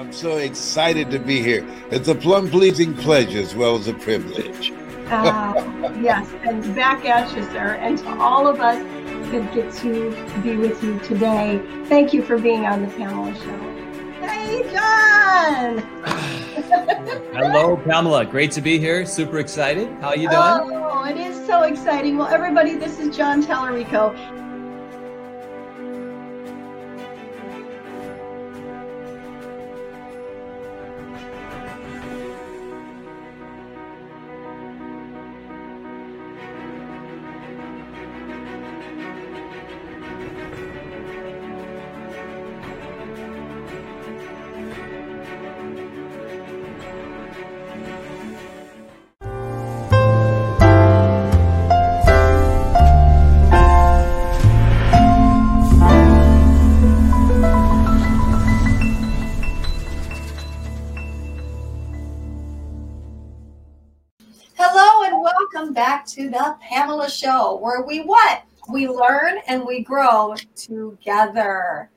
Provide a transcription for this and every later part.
I'm so excited to be here. It's a plum pleasing pleasure as well as a privilege. uh, yes, and back at you, sir. And to all of us that get to be with you today, thank you for being on the Pamela Show. Hey, John! Hello, Pamela. Great to be here. Super excited. How are you doing? Oh, it is so exciting. Well, everybody, this is John Tallarico. To the Pamela Show, where we what? We learn and we grow together.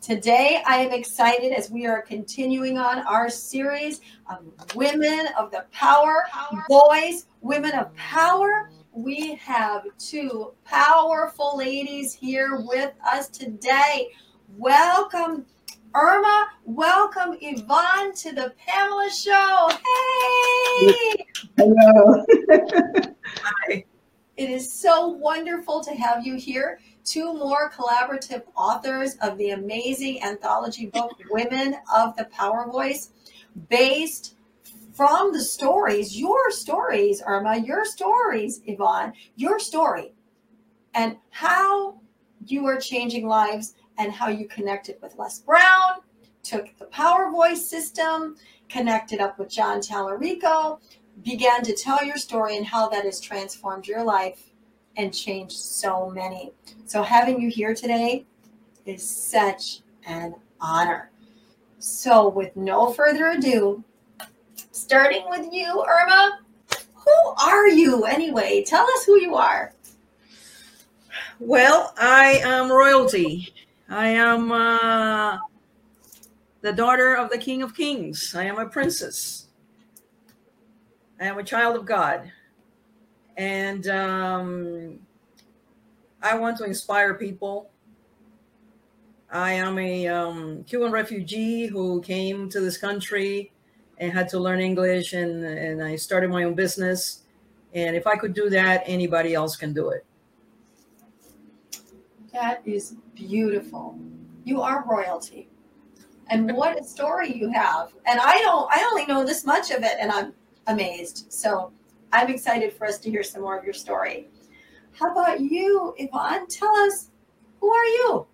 Today, I am excited as we are continuing on our series of Women of the Power. Voice, Women of Power. We have two powerful ladies here with us today. Welcome, Irma. Welcome, Yvonne, to the Pamela Show. Hey! Hello. Hi. It is so wonderful to have you here. Two more collaborative authors of the amazing anthology book, Women of the Power Voice, based from the stories, your stories, Irma, your stories, Yvonne, your story, and how you are changing lives and how you connected with Les Brown, took the Power Voice system, connected up with John Tallarico, began to tell your story and how that has transformed your life and changed so many. So having you here today is such an honor. So with no further ado, starting with you, Irma, who are you anyway? Tell us who you are. Well, I am royalty. I am uh, the daughter of the King of Kings. I am a princess. I am a child of God. And um, I want to inspire people. I am a um, Cuban refugee who came to this country and had to learn English, and, and I started my own business. And if I could do that, anybody else can do it. That is beautiful. You are royalty. And what a story you have. And I don't I only know this much of it and I'm amazed. So I'm excited for us to hear some more of your story. How about you, Yvonne? Tell us, who are you?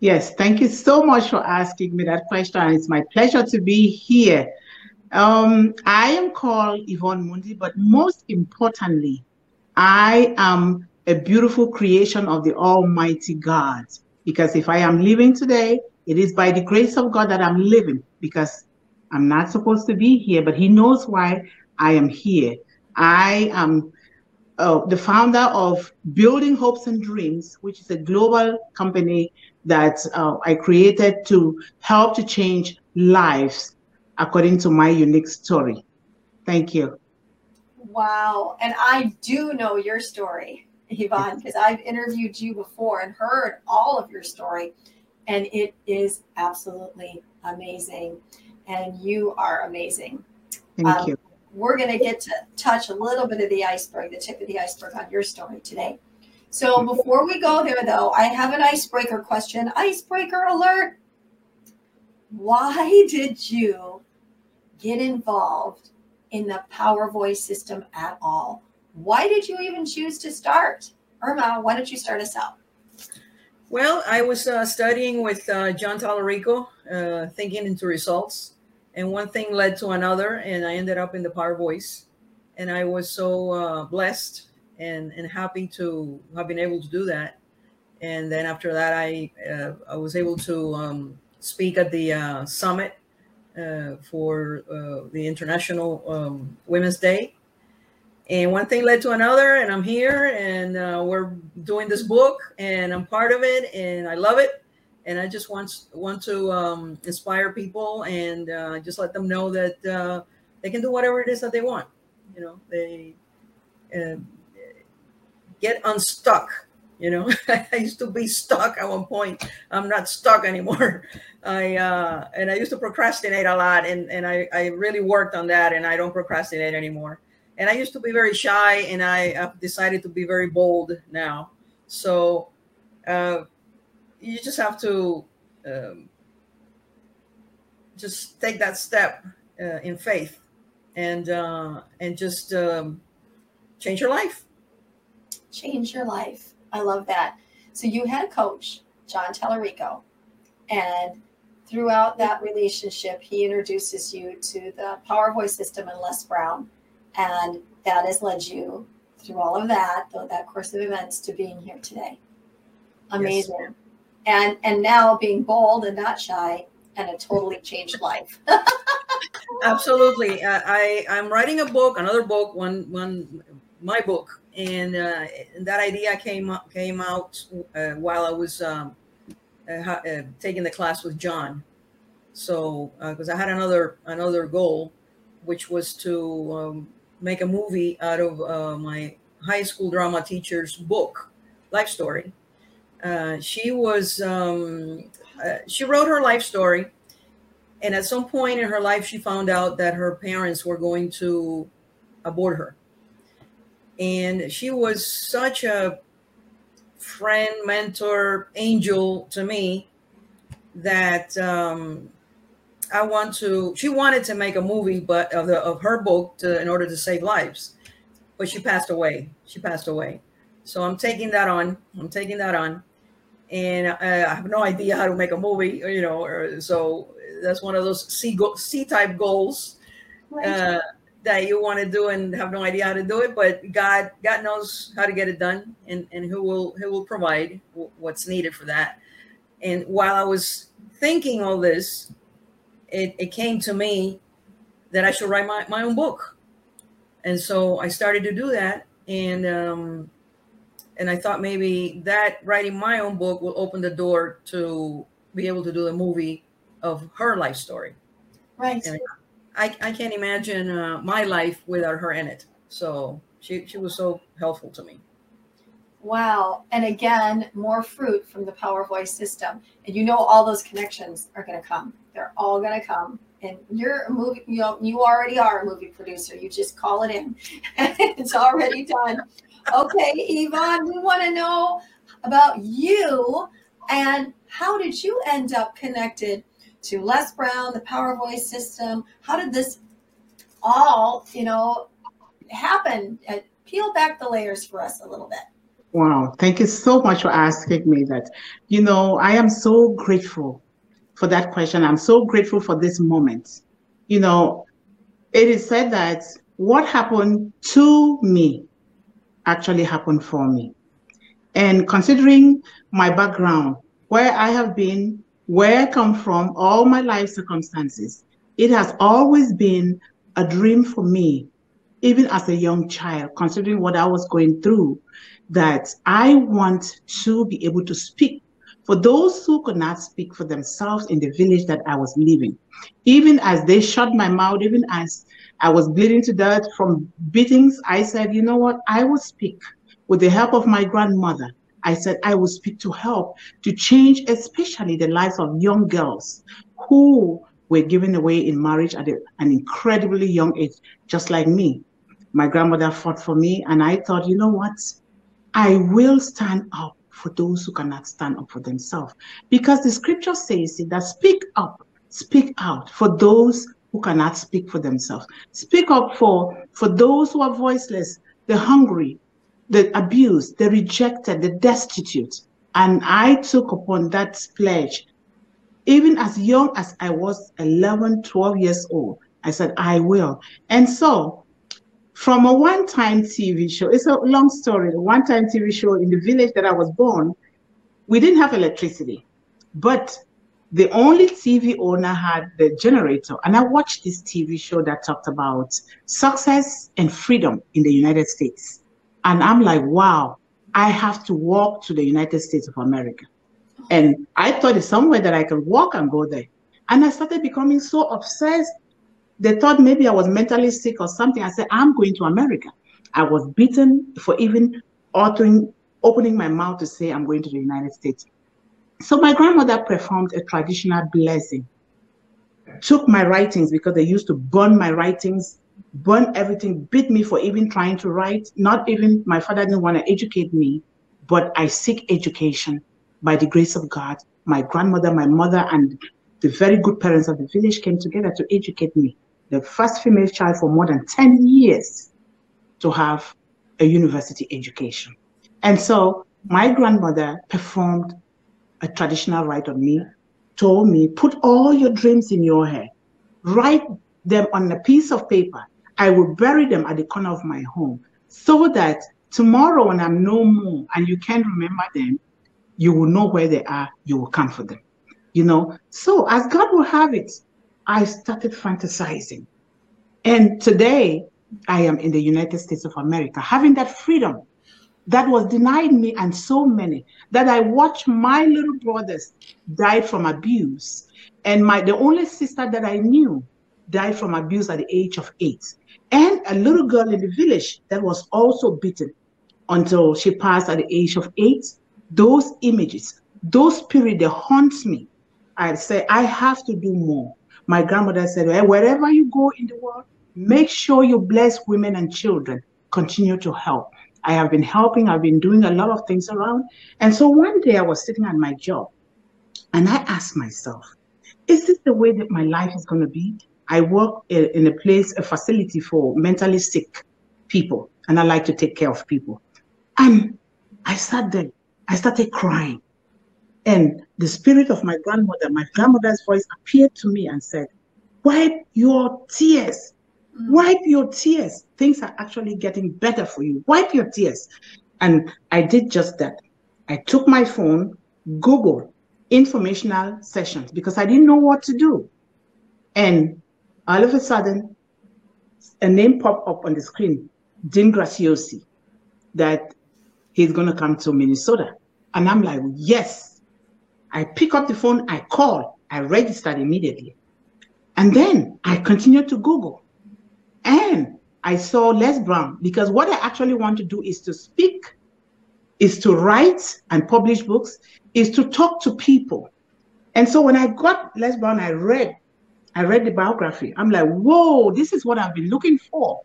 Yes, thank you so much for asking me that question. It's my pleasure to be here. Um, I am called Yvonne Mundi, but most importantly, I am a beautiful creation of the Almighty God. Because if I am living today, it is by the grace of God that I'm living because I'm not supposed to be here, but He knows why I am here. I am uh, the founder of Building Hopes and Dreams, which is a global company that uh, I created to help to change lives according to my unique story. Thank you. Wow. And I do know your story, Yvonne, because I've interviewed you before and heard all of your story, and it is absolutely amazing and you are amazing. Thank um, you. We're going to get to touch a little bit of the iceberg, the tip of the iceberg on your story today. So before we go there, though, I have an icebreaker question. Icebreaker alert. Why did you get involved in the Power Voice system at all? Why did you even choose to start? Irma, why don't you start us out? Well, I was uh, studying with uh, John Tallarico, uh, thinking into results and one thing led to another and i ended up in the power voice and i was so uh, blessed and and happy to have been able to do that and then after that i uh, i was able to um, speak at the uh, summit for the international um, women's day and one thing led to another and i'm here and uh, we're doing this book and i'm part of it and i love it and I just want want to um, inspire people and uh, just let them know that uh, they can do whatever it is that they want. You know, they uh, get unstuck. You know, I used to be stuck at one point. I'm not stuck anymore. I uh, and I used to procrastinate a lot, and and I I really worked on that, and I don't procrastinate anymore. And I used to be very shy, and I have decided to be very bold now. So uh, you just have to um, just take that step uh, in faith and uh, and just um, change your life. Change your life. I love that. So you had a coach, John Tallarico, and throughout that relationship, he introduces you to the Power Voice system and Les Brown, and that has led you through all of that, though that course of events, to being here today. Amazing. Yes. And and now being bold and not shy and a totally changed life. Absolutely. Uh, I I'm writing a book, another book, one one my book, and, uh, that idea came up, came out uh, while I was um, uh, uh, taking the class with John. So because I had another another goal, which was to um, make a movie out of my high school drama teacher's book, life story. she was um, she wrote her life story and at some point in her life, she found out that her parents were going to abort her. And she was such a friend, mentor, angel to me that um, I want to. She wanted to make a movie, but of the of her book to, in order to save lives, but she passed away. She passed away. So I'm taking that on. I'm taking that on, and I, I have no idea how to make a movie. You know, or, so that's one of those C go- C type goals uh, that you want to do and have no idea how to do it. But God, God knows how to get it done, and and who will who will provide what's needed for that. And while I was thinking all this, it, it came to me that I should write my, my own book. And so I started to do that. And um, and I thought maybe that writing my own book will open the door to be able to do the movie of her life story. Right. And I, I can't imagine uh, my life without her in it. So she, she was so helpful to me. Wow. And again, more fruit from the Power Voice system. And you know, all those connections are going to come. They're all going to come. And you're a movie, you know, you already are a movie producer. You just call it in. it's already done. Okay, Yvonne, we want to know about you and how did you end up connected to Les Brown, the Power Voice system. How did this all, you know, happen? Uh, peel back the layers for us a little bit. Wow, thank you so much for asking me that. You know, I am so grateful for that question. I'm so grateful for this moment. You know, it is said that what happened to me actually happened for me. And considering my background, where I have been where I come from, all my life circumstances, it has always been a dream for me, even as a young child, considering what I was going through, that I want to be able to speak for those who could not speak for themselves in the village that I was living. Even as they shut my mouth, even as I was bleeding to death from beatings, I said, you know what? I will speak with the help of my grandmother I said I will speak to help to change, especially the lives of young girls who were given away in marriage at an incredibly young age, just like me. My grandmother fought for me, and I thought, you know what? I will stand up for those who cannot stand up for themselves. Because the scripture says that speak up, speak out for those who cannot speak for themselves. Speak up for, for those who are voiceless, the hungry, the abused, the rejected, the destitute. And I took upon that pledge, even as young as I was 11, 12 years old. I said, I will. And so, from a one time TV show, it's a long story, a one time TV show in the village that I was born, we didn't have electricity, but the only TV owner had the generator. And I watched this TV show that talked about success and freedom in the United States. And I'm like, wow, I have to walk to the United States of America. And I thought it's somewhere that I could walk and go there. And I started becoming so obsessed. They thought maybe I was mentally sick or something. I said, I'm going to America. I was beaten for even opening my mouth to say I'm going to the United States. So my grandmother performed a traditional blessing, took my writings because they used to burn my writings, burn everything, beat me for even trying to write. Not even my father didn't want to educate me, but I seek education by the grace of God. My grandmother, my mother, and the very good parents of the village came together to educate me. The first female child for more than 10 years to have a university education. And so my grandmother performed a traditional rite on me, told me, put all your dreams in your head, write them on a piece of paper. I will bury them at the corner of my home so that tomorrow when I'm no more and you can't remember them, you will know where they are, you will come for them. You know, so as God will have it, I started fantasizing. And today I am in the United States of America, having that freedom that was denied me and so many that I watched my little brothers die from abuse. And my the only sister that I knew died from abuse at the age of eight. And a little girl in the village that was also beaten until she passed at the age of eight. Those images, those spirit that haunts me. I say, I have to do more. My grandmother said, well, wherever you go in the world, make sure you bless women and children. Continue to help. I have been helping, I've been doing a lot of things around. And so one day I was sitting at my job and I asked myself, is this the way that my life is going to be? I work in a place, a facility for mentally sick people, and I like to take care of people. And I sat there, I started crying. And the spirit of my grandmother, my grandmother's voice appeared to me and said, Wipe your tears. Mm. Wipe your tears. Things are actually getting better for you. Wipe your tears. And I did just that. I took my phone, Google informational sessions because I didn't know what to do. And all of a sudden, a name popped up on the screen, Dean Graziosi, that he's going to come to Minnesota. And I'm like, yes. I pick up the phone, I call, I registered immediately. And then I continued to Google. And I saw Les Brown because what I actually want to do is to speak, is to write and publish books, is to talk to people. And so when I got Les Brown, I read, I read the biography. I'm like, whoa, this is what I've been looking for.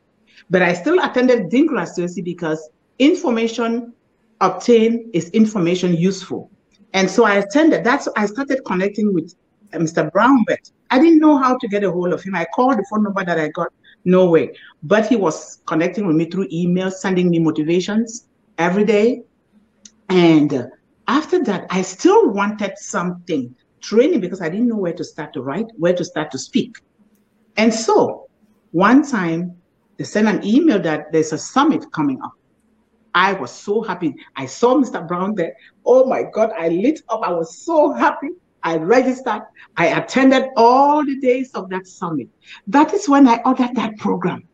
But I still attended Dean Graziosi because information obtained is information useful. And so I attended. That's I started connecting with Mr. Brown, but I didn't know how to get a hold of him. I called the phone number that I got no way. But he was connecting with me through email, sending me motivations every day. And uh, after that, I still wanted something training because I didn't know where to start to write, where to start to speak. And so one time they sent an email that there's a summit coming up. I was so happy. I saw Mr. Brown there. Oh my God, I lit up. I was so happy. I registered. I attended all the days of that summit. That is when I ordered that program.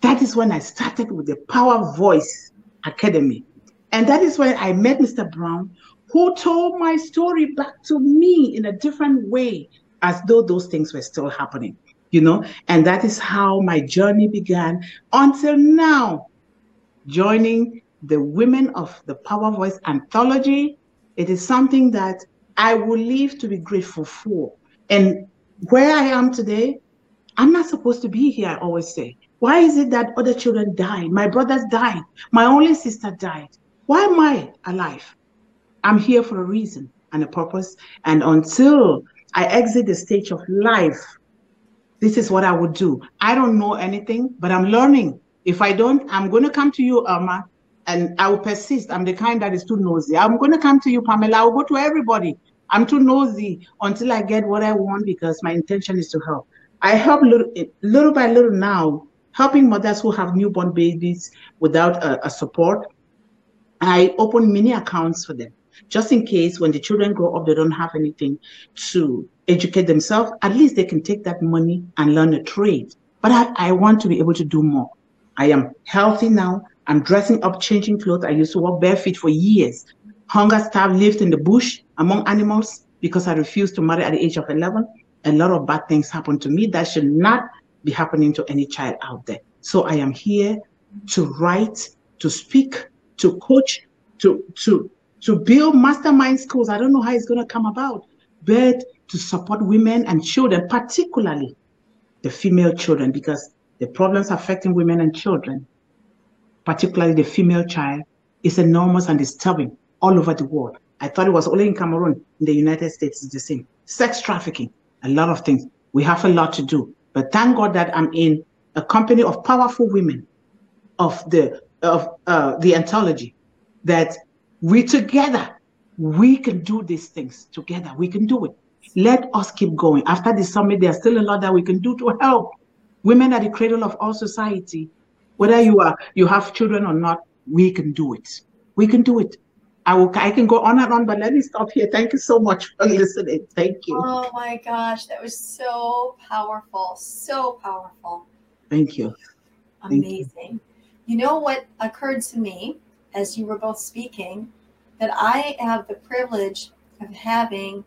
That is when I started with the Power Voice Academy. And that is when I met Mr. Brown, who told my story back to me in a different way, as though those things were still happening, you know? And that is how my journey began until now, joining the Women of the Power Voice anthology. It is something that I will live to be grateful for. And where I am today, I'm not supposed to be here, I always say. Why is it that other children died? My brothers died. My only sister died. Why am I alive? I'm here for a reason and a purpose. And until I exit the stage of life, this is what I would do. I don't know anything, but I'm learning. If I don't, I'm going to come to you, Irma, and I will persist. I'm the kind that is too nosy. I'm going to come to you, Pamela. I will go to everybody. I'm too nosy until I get what I want because my intention is to help. I help little, eh, little by little now, helping mothers who have newborn babies without a, a support. I open many accounts for them just in case when the children grow up, they don't have anything to educate themselves. At least they can take that money and learn a trade. But I, I want to be able to do more. I am healthy now. I'm dressing up, changing clothes. I used to walk barefoot for years. Hunger starved, lived in the bush. among animals because I refused to marry at the age of 11. A lot of bad things happened to me that should not be happening to any child out there. So I am here to write, to speak, to coach, to to to build mastermind schools. I don't know how it's going to come about, but to support women and children, particularly the female children, because the problems affecting women and children, particularly the female child, is enormous and disturbing all over the world. I thought it was only in Cameroon. In the United States, it's the same. Sex trafficking, a lot of things. We have a lot to do. But thank God that I'm in a company of powerful women of the of uh, the anthology that we together we can do these things together. We can do it. Let us keep going. After the summit, there's still a lot that we can do to help women are the cradle of all society. Whether you are you have children or not, we can do it. We can do it. I will. I can go on and on, but let me stop here. Thank you so much for listening. Thank you. Oh my gosh, that was so powerful, so powerful. Thank you. Amazing. Thank you. you know what occurred to me as you were both speaking that I have the privilege of having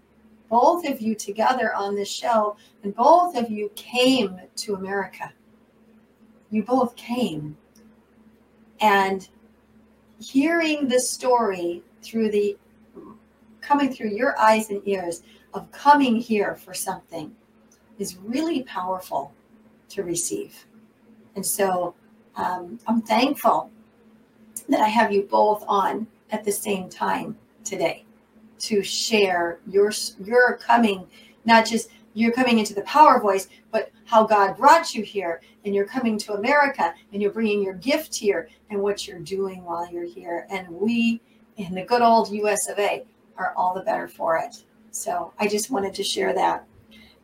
both of you together on this show, and both of you came to America. You both came. And hearing the story through the coming through your eyes and ears of coming here for something is really powerful to receive. And so um, I'm thankful that I have you both on at the same time today to share your your coming, not just you're coming into the power voice, but how God brought you here and you're coming to America and you're bringing your gift here and what you're doing while you're here. And we in the good old US of A are all the better for it. So I just wanted to share that.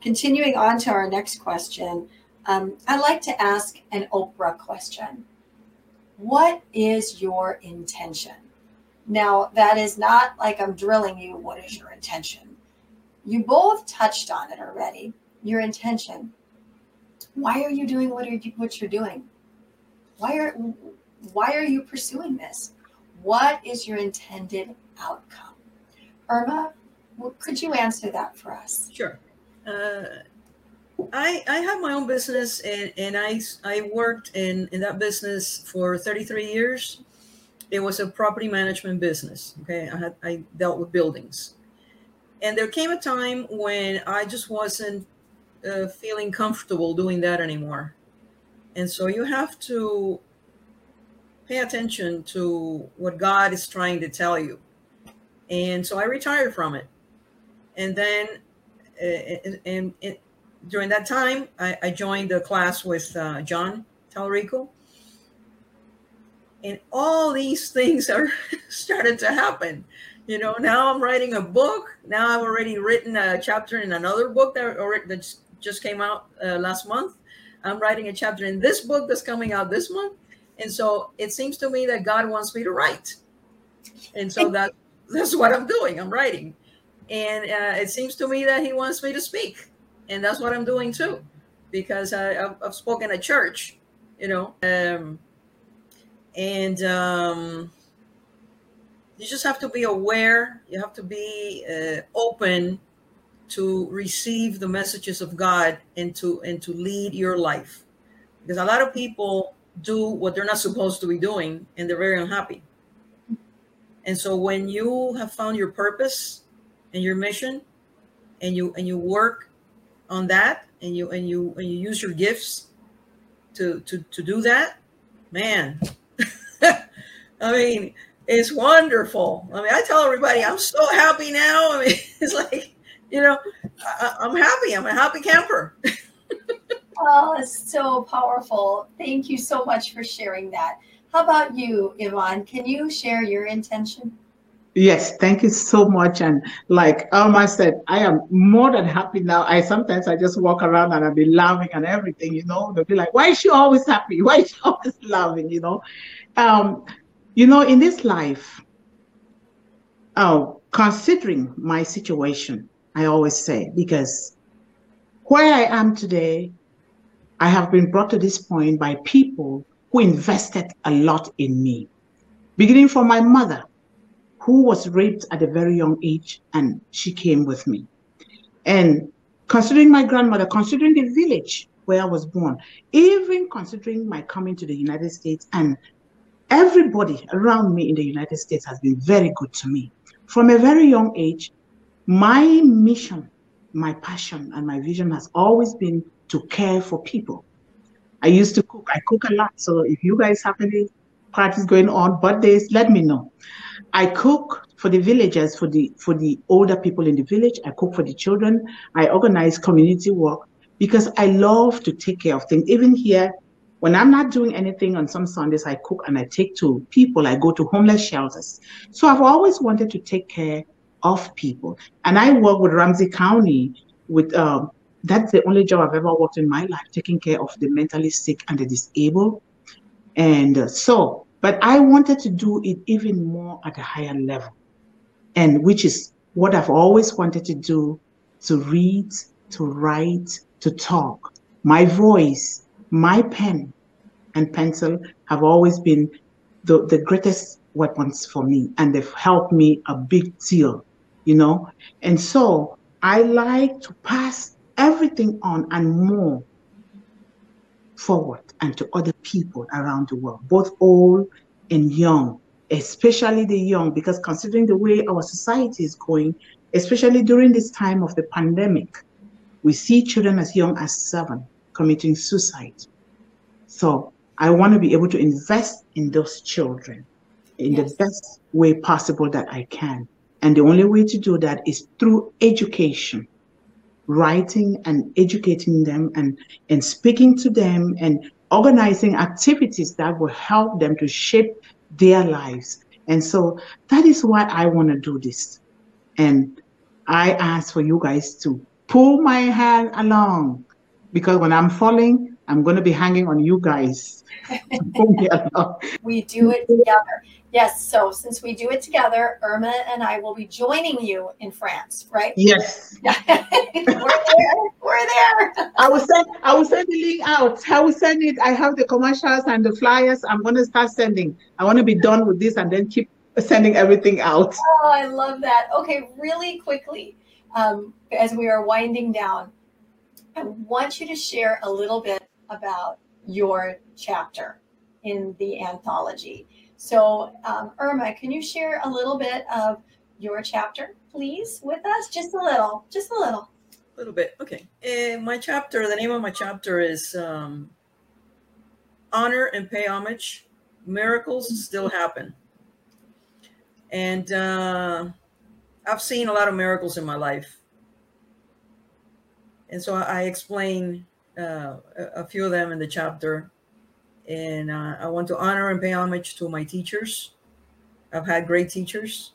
Continuing on to our next question, um, I like to ask an Oprah question. What is your intention? Now, that is not like I'm drilling you. What is your intention? You both touched on it already. Your intention. Why are you doing what are you what you're doing? Why are why are you pursuing this? What is your intended outcome? Irma, could you answer that for us? Sure. Uh, I I have my own business and, and I I worked in, in that business for 33 years it was a property management business. Okay, I had I dealt with buildings, and there came a time when I just wasn't uh, feeling comfortable doing that anymore, and so you have to pay attention to what God is trying to tell you, and so I retired from it, and then uh, and, and, and during that time I, I joined the class with uh, John Tallarico and all these things are started to happen. You know now i'm writing a book. Now i've already written a chapter in another book that, that just came out uh, last month. I'm writing a chapter in this book that's coming out this month. And so it seems to me that god wants me to write. And so that that's what i'm doing. I'm writing. And uh, it seems to me that he wants me to speak. And that's what i'm doing too because I, have I've spoken at church you know um, and um, you just have to be aware you have to be uh, open to receive the messages of god and to and to lead your life. Because a lot of people do what they're not supposed to be doing and they're very unhappy. And so when you have found your purpose and your mission and you and you work on that and you and you and you use your gifts to to to do that man I mean, it's wonderful. I mean, I tell everybody I'm so happy now. I mean, it's like, you know, I, am happy. I'm a happy camper. oh, it's so powerful. Thank you so much for sharing that. How about you, Yvonne? Can you share your intention? Yes, thank you so much. And like Alma said, I am more than happy now. I sometimes I just walk around and I'll be laughing and everything, you know. They'll be like, why is she always happy? Why is she always laughing? You know. Um, you know, in this life, oh, considering my situation, I always say, because where I am today, I have been brought to this point by people who invested a lot in me, beginning from my mother, who was raped at a very young age, and she came with me. And considering my grandmother, considering the village where I was born, even considering my coming to the United States, and everybody around me in the United States has been very good to me. From a very young age, my mission, my passion, and my vision has always been to care for people. I used to cook. I cook a lot. So if you guys have any parties going on, birthdays, let me know. I cook for the villagers, for the for the older people in the village. I cook for the children. I organize community work because I love to take care of things. Even here, when I'm not doing anything on some Sundays, I cook and I take to people. I go to homeless shelters. So I've always wanted to take care of people. And I work with Ramsey County with um, that's the only job I've ever worked in my life, taking care of the mentally sick and the disabled. And uh, so, but I wanted to do it even more at a higher level, and which is what I've always wanted to do to read, to write, to talk. My voice, my pen and pencil have always been the, the greatest weapons for me, and they've helped me a big deal, you know? And so I like to pass everything on and more forward and to other people around the world, both old and young, especially the young, because considering the way our society is going, especially during this time of the pandemic, we see children as young as seven committing suicide. So I want to be able to invest in those children in yes. the best way possible that I can. And the only way to do that is through education writing and educating them and, and speaking to them and organizing activities that will help them to shape their lives. And so that is why I want to do this. And I ask for you guys to pull my hand along because when I'm falling, I'm going to be hanging on you guys. we do it together. Yes. So since we do it together, Irma and I will be joining you in France, right? Yes. we're there. We're there. I will send. I will send the link out. I will send it. I have the commercials and the flyers. I'm going to start sending. I want to be done with this and then keep sending everything out. Oh, I love that. Okay, really quickly, um, as we are winding down, I want you to share a little bit about your chapter in the anthology. So, um, Irma, can you share a little bit of your chapter, please, with us? Just a little, just a little. A little bit. Okay. Uh, my chapter, the name of my chapter is um, Honor and Pay Homage. Miracles Still Happen. And uh, I've seen a lot of miracles in my life. And so I explain uh, a few of them in the chapter and uh, I want to honor and pay homage to my teachers. I've had great teachers,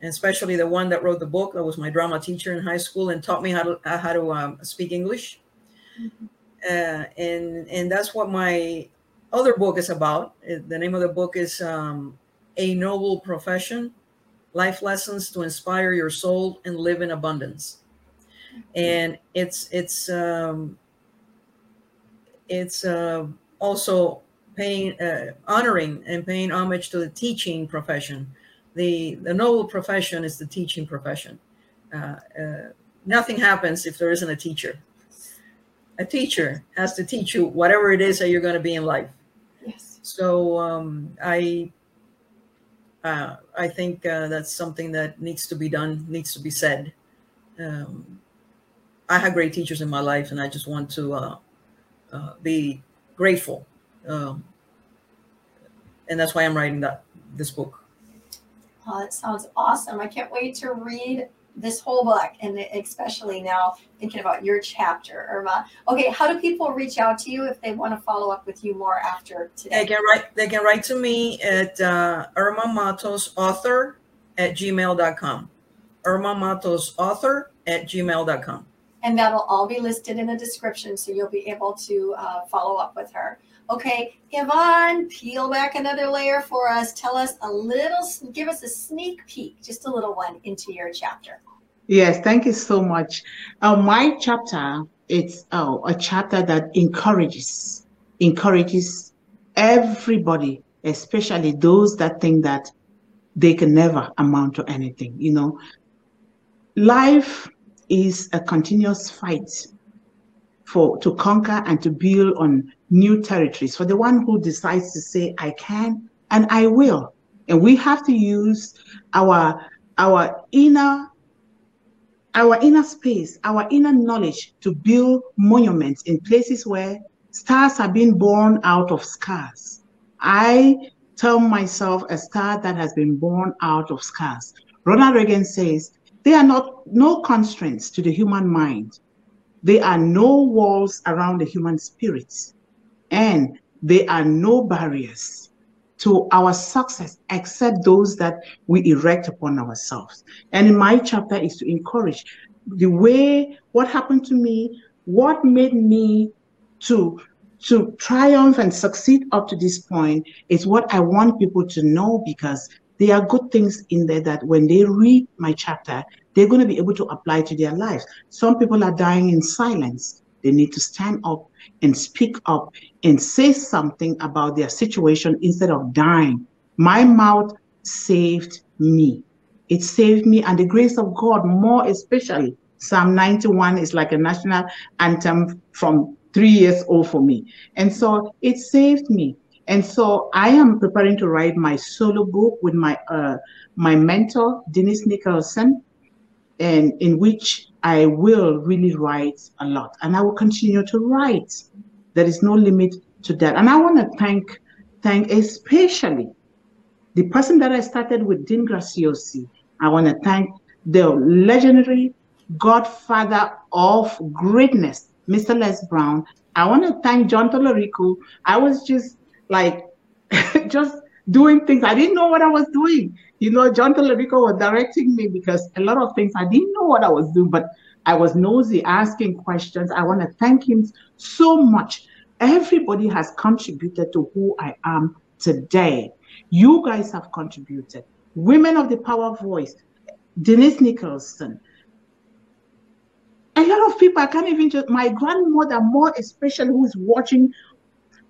and especially the one that wrote the book. That was my drama teacher in high school and taught me how to how to um, speak English. Mm-hmm. Uh, and and that's what my other book is about. The name of the book is um, "A Noble Profession: Life Lessons to Inspire Your Soul and Live in Abundance." And it's it's um, it's uh, also paying, uh, honoring and paying homage to the teaching profession. The, the noble profession is the teaching profession. Uh, uh, nothing happens if there isn't a teacher. A teacher has to teach you whatever it is that you're going to be in life. Yes. So um, I, uh, I think uh, that's something that needs to be done, needs to be said. Um, I had great teachers in my life, and I just want to uh, uh, be grateful. Um, and that's why I'm writing that this book. Oh, that sounds awesome. I can't wait to read this whole book and especially now thinking about your chapter, Irma. Okay, how do people reach out to you if they want to follow up with you more after today? They can write they can write to me at uh, Irma Matos author at gmail.com. Irma Matos author at gmail.com and that'll all be listed in the description so you'll be able to uh, follow up with her. Okay, Yvonne, peel back another layer for us. Tell us a little, give us a sneak peek, just a little one, into your chapter. Yes, thank you so much. Uh, my chapter, it's uh, a chapter that encourages, encourages everybody, especially those that think that they can never amount to anything. You know, life is a continuous fight for to conquer and to build on new territories. For the one who decides to say, I can and I will. And we have to use our our inner our inner space, our inner knowledge to build monuments in places where stars are being born out of scars. I tell myself a star that has been born out of scars. Ronald Reagan says, there are not no constraints to the human mind. There are no walls around the human spirit. And there are no barriers to our success except those that we erect upon ourselves. And in my chapter is to encourage the way what happened to me, what made me to to triumph and succeed up to this point is what I want people to know because there are good things in there that when they read my chapter, they're going to be able to apply to their lives. Some people are dying in silence. They need to stand up and speak up and say something about their situation instead of dying. My mouth saved me. It saved me, and the grace of God, more especially. Psalm 91 is like a national anthem from three years old for me. And so it saved me. And so I am preparing to write my solo book with my uh, my mentor, Denise Nicholson, and in which I will really write a lot. And I will continue to write. There is no limit to that. And I want to thank thank especially the person that I started with, Dean Graziosi. I want to thank the legendary godfather of greatness, Mr. Les Brown. I want to thank John Tallarico. I was just like, just doing things. I didn't know what I was doing. You know, John Tallarico was directing me because a lot of things I didn't know what I was doing, but I was nosy, asking questions. I want to thank him so much. Everybody has contributed to who I am today. You guys have contributed. Women of the Power Voice, Denise Nicholson, a lot of people, I can't even just, my grandmother, more especially, who's watching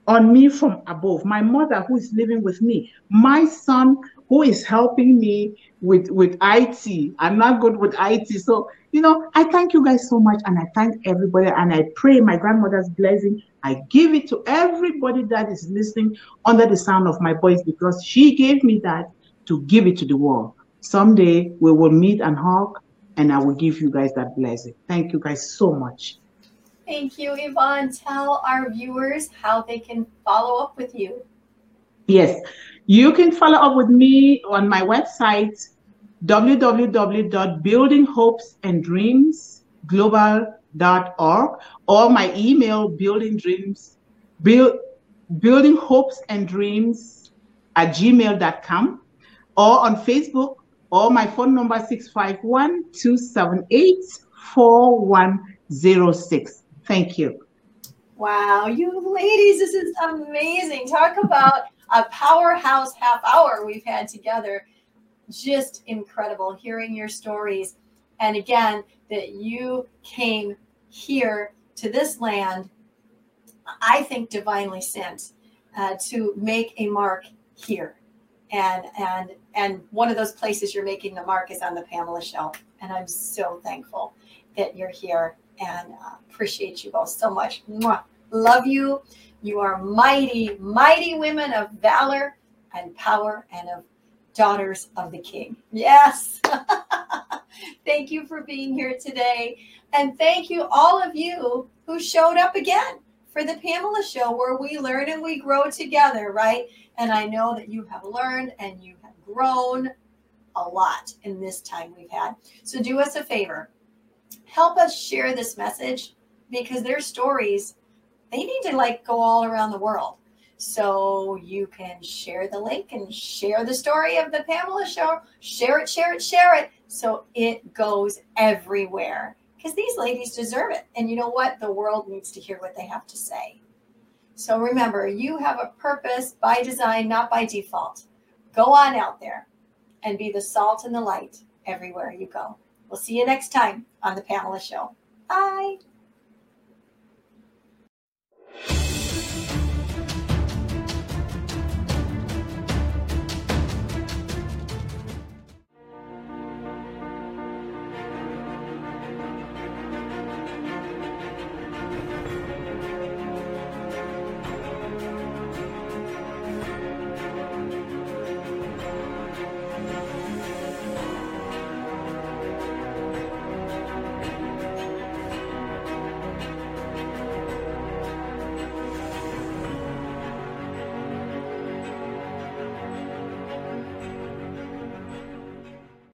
on me from above, my mother, who is living with me, my son, who is helping me with, with IT. I'm not good with IT. So, you know, I thank you guys so much and I thank everybody and I pray my grandmother's blessing. I give it to everybody that is listening under the sound of my voice because she gave me that to give it to the world. Someday we will meet and hug and I will give you guys that blessing. Thank you guys so much. Thank you, Yvonne. Tell our viewers how they can follow up with you. Yes, you can follow up with me on my website, www.buildinghopesanddreamsglobal.org or my email, building dreams, build, at gmail.com or on Facebook or my phone number 651-278-4106. Thank you. Wow, you ladies, this is amazing. Talk about a powerhouse half hour we've had together. Just incredible hearing your stories. And again, that you came here to this land, I think divinely sent, uh, to make a mark here and and and one of those places you're making the mark is on the Pamela Show. and I'm so thankful that you're here and uh, appreciate you both so much Mwah. love you you are mighty mighty women of valor and power and of daughters of the king yes thank you for being here today and thank you all of you who showed up again for the Pamela show where we learn and we grow together right and I know that you have learned and you have grown a lot in this time we've had. So do us a favor. Help us share this message because their stories, they need to like go all around the world. So you can share the link and share the story of the Pamela show. Share it, share it, share it. So it goes everywhere because these ladies deserve it. And you know what? The world needs to hear what they have to say. So remember, you have a purpose by design, not by default. Go on out there and be the salt and the light everywhere you go. We'll see you next time on The Pamela Show. Bye.